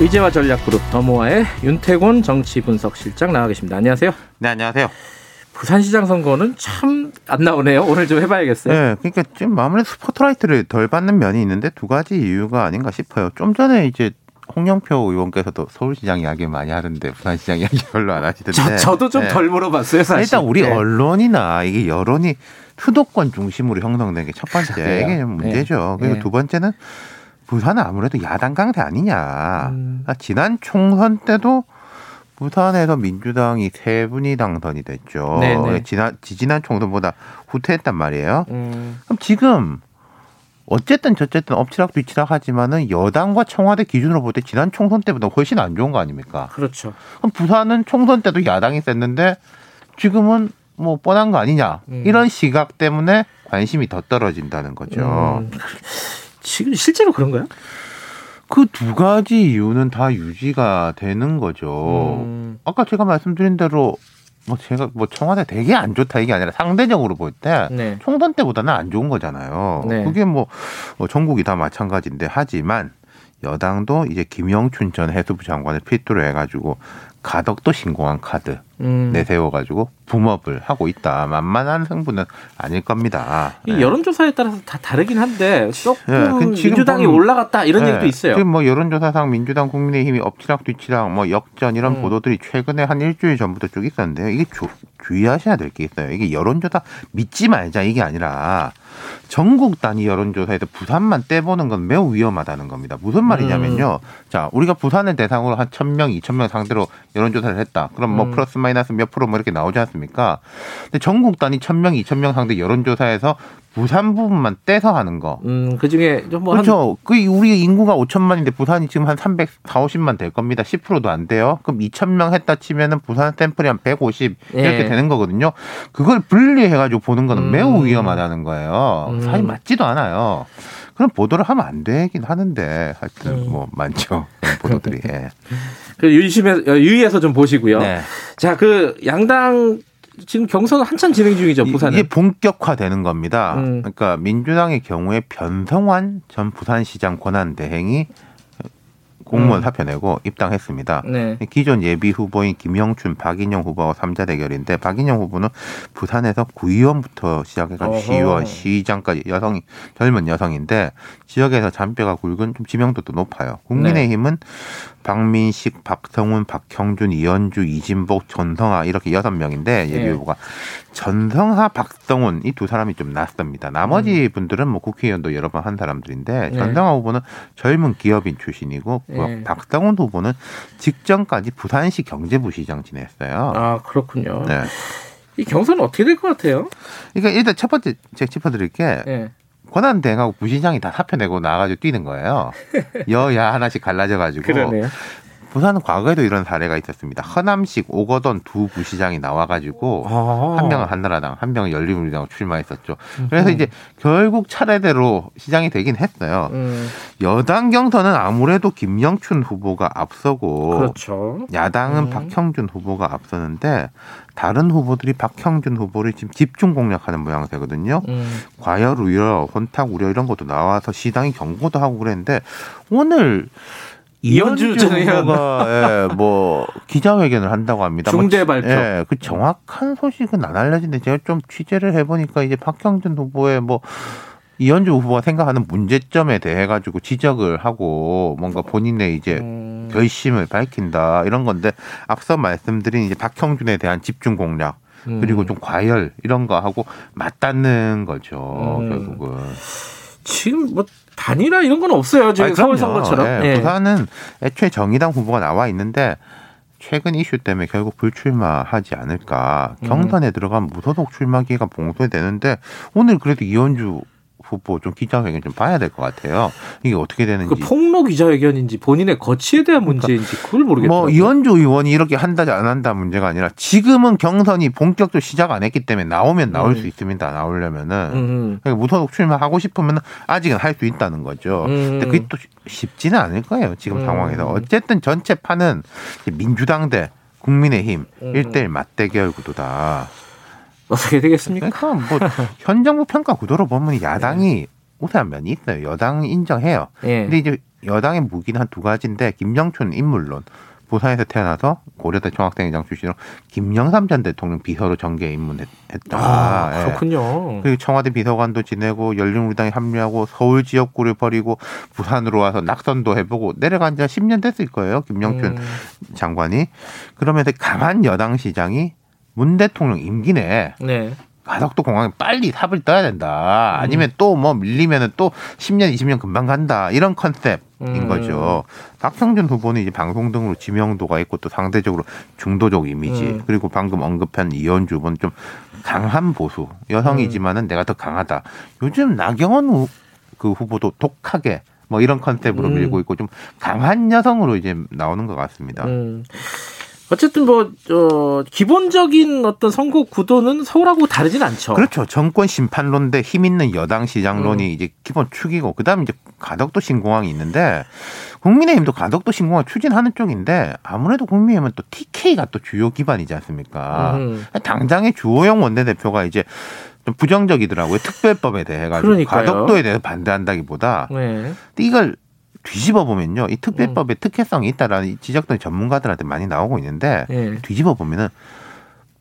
의제와 전략그룹 더모아의 윤태곤 정치분석실장 나와 계십니다. 안녕하세요. 네, 안녕하세요. 부산시장 선거는 참 안 나오네요. 오늘 좀 해봐야겠어요. 네, 그러니까 지금 아무래도 스포트라이트를 덜 받는 면이 있는데 두 가지 이유가 아닌가 싶어요. 좀 전에 이제 홍영표 의원께서도 서울시장 이야기 많이 하는데 부산시장 이야기 별로 안 하시던데. 저, 도좀 네. 덜 물어봤어요, 사실. 일단 우리 네. 언론이나 이게 여론이 수도권 중심으로 형성된 게 첫 번째? 이게 문제죠. 그리고 네. 두 번째는 부산은 아무래도 야당 강세 아니냐. 음. 아, 지난 총선 때도 부산에서 민주당이 세 분이 당선이 됐죠. 네네. 지난 지지난 총선보다 후퇴했단 말이에요. 음, 그럼 지금 어쨌든 저쨌든 엎치락 뒤치락 하지만은 여당과 청와대 기준으로 볼 때 지난 총선 때보다 훨씬 안 좋은 거 아닙니까? 그렇죠. 그럼 부산은 총선 때도 야당이 셌는데 지금은 뭐 뻔한 거 아니냐 음. 이런 시각 때문에 관심이 더 떨어진다는 거죠. 음, 지금 실제로 그런가요? 그 두 가지 이유는 다 유지가 되는 거죠. 음, 아까 제가 말씀드린 대로 뭐 제가 뭐 청와대 되게 안 좋다 이게 아니라 상대적으로 볼때 네. 총선 때보다는 안 좋은 거잖아요. 네. 그게 뭐 어, 전국이 다 마찬가지인데 하지만 여당도 이제 김영춘 전 해수부 장관을 필두로 해가지고 가덕도 신공한 카드 음. 내세워가지고 붐업을 하고 있다. 만만한 승부는 아닐 겁니다. 이 네. 여론조사에 따라서 다 다르긴 한데 조금 네, 그 민주당이 보면- 올라갔다 이런 네. 얘기도 있어요. 지금 뭐 여론조사상 민주당 국민의힘이 엎치락 뒤치락 뭐 역전 이런 음. 보도들이 최근에 한 일주일 전부터 쭉 있었는데요. 이게 주, 주의하셔야 될 게 있어요. 이게 여론조사 믿지 말자 이게 아니라 전국 단위 여론조사에서 부산만 떼보는 건 매우 위험하다는 겁니다. 무슨 말이냐면요. 음. 자, 우리가 부산을 대상으로 한 1000명, 2000명 상대로 여론조사를 했다. 그럼 뭐 음. 플러스 마이너스 몇 프로 뭐 이렇게 나오지 않습니까? 근데 전국 단위 1000명, 2000명 상대 여론조사에서 부산 부분만 떼서 하는 거. 음, 그 중에 좀뭐한 그렇죠. 그 우리 인구가 5천만인데 부산이 지금 한 300, 4, 50만 될 겁니다. 10%도 안 돼요. 그럼 2천 명 했다 치면은 부산 샘플이 한 150 이렇게 예. 되는 거거든요. 그걸 분리해가지고 보는 거는 음. 매우 위험하다는 거예요. 음. 사실 맞지도 않아요. 그럼 보도를 하면 안 되긴 하는데 하여튼 음. 뭐 많죠 그런 보도들이. 예. 그 유심해 어, 유의해서 좀 보시고요. 네. 자, 그 양당 지금 경선 한참 진행 중이죠, 부산에. 이게 본격화되는 겁니다. 음. 그러니까 민주당의 경우에 변성환 전 부산시장 권한대행이 공무원 음. 사표 내고 입당했습니다. 네. 기존 예비 후보인 김영춘, 박인영 후보와 삼자 대결인데 박인영 후보는 부산에서 구의원부터 어허. 시의원, 시장까지 여성 젊은 여성인데 지역에서 잔뼈가 굵은 좀 지명도도 높아요. 국민의힘은 박민식, 박성훈, 박형준, 이현주, 이진복, 전성하 이렇게 여섯 명인데 예비 네. 후보가 전성하, 박성훈 이 두 사람이 좀 낫습니다. 나머지 분들은 뭐 국회의원도 여러 번 한 사람들인데 음. 네. 전성하 후보는 젊은 기업인 출신이고 네. 박성훈 후보는 직전까지 부산시 경제부시장 지냈어요. 아, 그렇군요. 네. 이 경선은 어떻게 될 것 같아요? 그러니까 일단 첫 번째 제가 짚어드릴 게 예. 권한 대행하고 부시장이 다 사표 내고 나와가지고 뛰는 거예요. 여야 하나씩 갈라져 가지고 그러네요. 부산은 과거에도 이런 사례가 있었습니다. 허남식, 오거돈 두 부시장이 나와가지고 아. 한 명은 한나라당, 한 명은 열린우리당 출마했었죠. 그래서 이제 결국 차례대로 시장이 되긴 했어요. 음, 여당 경선은 아무래도 김영춘 후보가 앞서고 그렇죠. 야당은 음. 박형준 후보가 앞서는데 다른 후보들이 박형준 후보를 지금 집중 공략하는 모양새거든요. 음, 과열 우려, 혼탁 우려 이런 것도 나와서 시당이 경고도 하고 그랬는데 오늘 이현주 전 의원. 후보가 예, 뭐 기자회견을 한다고 합니다. 뭐 중대 발표. 예, 그 정확한 소식은 안 알려진데 제가 좀 취재를 해보니까 이제 박형준 후보의 뭐 이현주 후보가 생각하는 문제점에 대해 가지고 지적을 하고 뭔가 본인의 이제 음, 결심을 밝힌다 이런 건데 앞서 말씀드린 이제 박형준에 대한 집중 공략 음. 그리고 좀 과열 이런 거 하고 맞닿는 거죠 음. 결국은. 지금 뭐 단일화 이런 건 없어요. 지금 아니, 서울. 선거처럼. 예, 예. 부산은 애초에 정의당 후보가 나와 있는데 최근 이슈 때문에 결국 불출마하지 않을까. 음. 경선에 들어가면 무소속 출마 기회가 봉쇄되는데 오늘 그래도 이현주 후보 좀 기자회견 좀 봐야 될 것 같아요. 이게 어떻게 되는지. 그 폭로 기자회견인지 본인의 거취에 대한 문제인지 그걸 모르겠어요. 뭐 이현주 의원이 이렇게 한다 안 한다 문제가 아니라 지금은 경선이 본격적으로 시작 안 했기 때문에 나오면 나올 음. 수 있습니다. 나오려면은 음. 그러니까 무소속 출마하고 싶으면 아직은 할 수 있다는 거죠. 음. 근데 그게 또 쉽지는 않을 거예요. 지금 음. 상황에서 어쨌든 전체 판은 민주당 대 국민의힘 음. 일 1대1 맞대결 구도다. 어떻게 되겠습니까? 그러니까 뭐 현 정부 평가 구도로 보면 야당이 우세한 면이 있어요. 여당 인정해요. 예. 근데 이제 여당의 무기는 한 두 가지인데 김영춘 인물론 부산에서 태어나서 고려대 총학생회장 출신으로 김영삼 전 대통령 비서로 정계 입문했다. 아, 예. 그렇군요. 그리고 청와대 비서관도 지내고 열린우리당에 합류하고 서울 지역구를 버리고 부산으로 와서 낙선도 해보고 내려간 지 한 10년 됐을 거예요. 김영춘 음. 장관이. 그러면서 강한 여당 시장이 문 대통령 임기 내에 네. 가덕도 공항에 빨리 삽을 떠야 된다. 아니면 또뭐 밀리면은 또 10년, 20년 금방 간다. 이런 컨셉인 음. 거죠. 박형준 후보는 이제 방송 등으로 지명도가 있고 또 상대적으로 중도적 이미지 음. 그리고 방금 언급한 이현주 후보는 좀 강한 보수 여성이지만은 내가 더 강하다. 요즘 나경원 후, 그 후보도 독하게 뭐 이런 컨셉으로 음. 밀고 있고 좀 강한 여성으로 이제 나오는 것 같습니다. 음. 어쨌든 뭐 어, 기본적인 어떤 선거 구도는 서울하고 다르진 않죠. 그렇죠. 정권 심판론 대 힘 있는 여당 시장론이 음. 이제 기본 축이고 그다음에 이제 가덕도 신공항이 있는데 국민의힘도 가덕도 신공항 추진하는 쪽인데 아무래도 국민의힘은 또 TK가 또 주요 기반이지 않습니까? 음. 당장의 주호영 원내대표가 이제 좀 부정적이더라고요. 특별법에 대해 가지고 그러니까요. 가덕도에 대해서 반대한다기보다 네. 근데 이걸 뒤집어 보면요. 이 특별법의 특혜성이 있다라는 지적들이 전문가들한테 많이 나오고 있는데 네. 뒤집어 보면은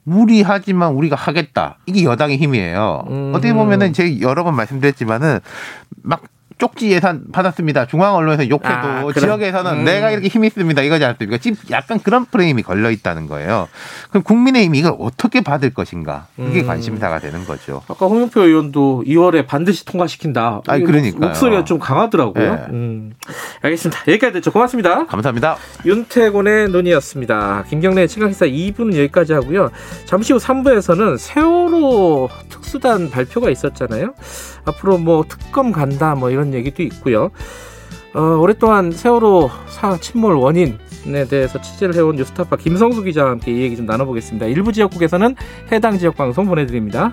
무리하지만 우리가 하겠다. 이게 여당의 힘이에요. 음. 어떻게 보면은 제가 여러 번 말씀드렸지만은 막 쪽지 예산 받았습니다. 중앙 언론에서 욕해도 아, 그래. 지역에서는 음. 내가 이렇게 힘 있습니다. 이거지 않습니까? 지금 약간 그런 프레임이 걸려 있다는 거예요. 그럼 국민의힘이 이걸 어떻게 받을 것인가? 이게 음. 관심사가 되는 거죠. 아까 홍영표 의원도 2월에 반드시 통과시킨다. 아니, 이게 그러니까요. 목소리가 좀 강하더라고요. 네. 음. 알겠습니다. 여기까지 듣죠. 고맙습니다. 감사합니다. 윤태곤의 눈이었습니다. 김경래 최강시사 2부는 여기까지 하고요. 잠시 후 3부에서는 세월호 특수단 발표가 있었잖아요. 앞으로 뭐 특검 간다 뭐 이런 얘기도 있고요. 어, 오랫동안 세월호 사 침몰 원인 에 대해서 취재를 해온 뉴스타파 김성수 기자와 함께 이 얘기 좀 나눠보겠습니다. 일부 지역국에서는 해당 지역 방송 보내드립니다.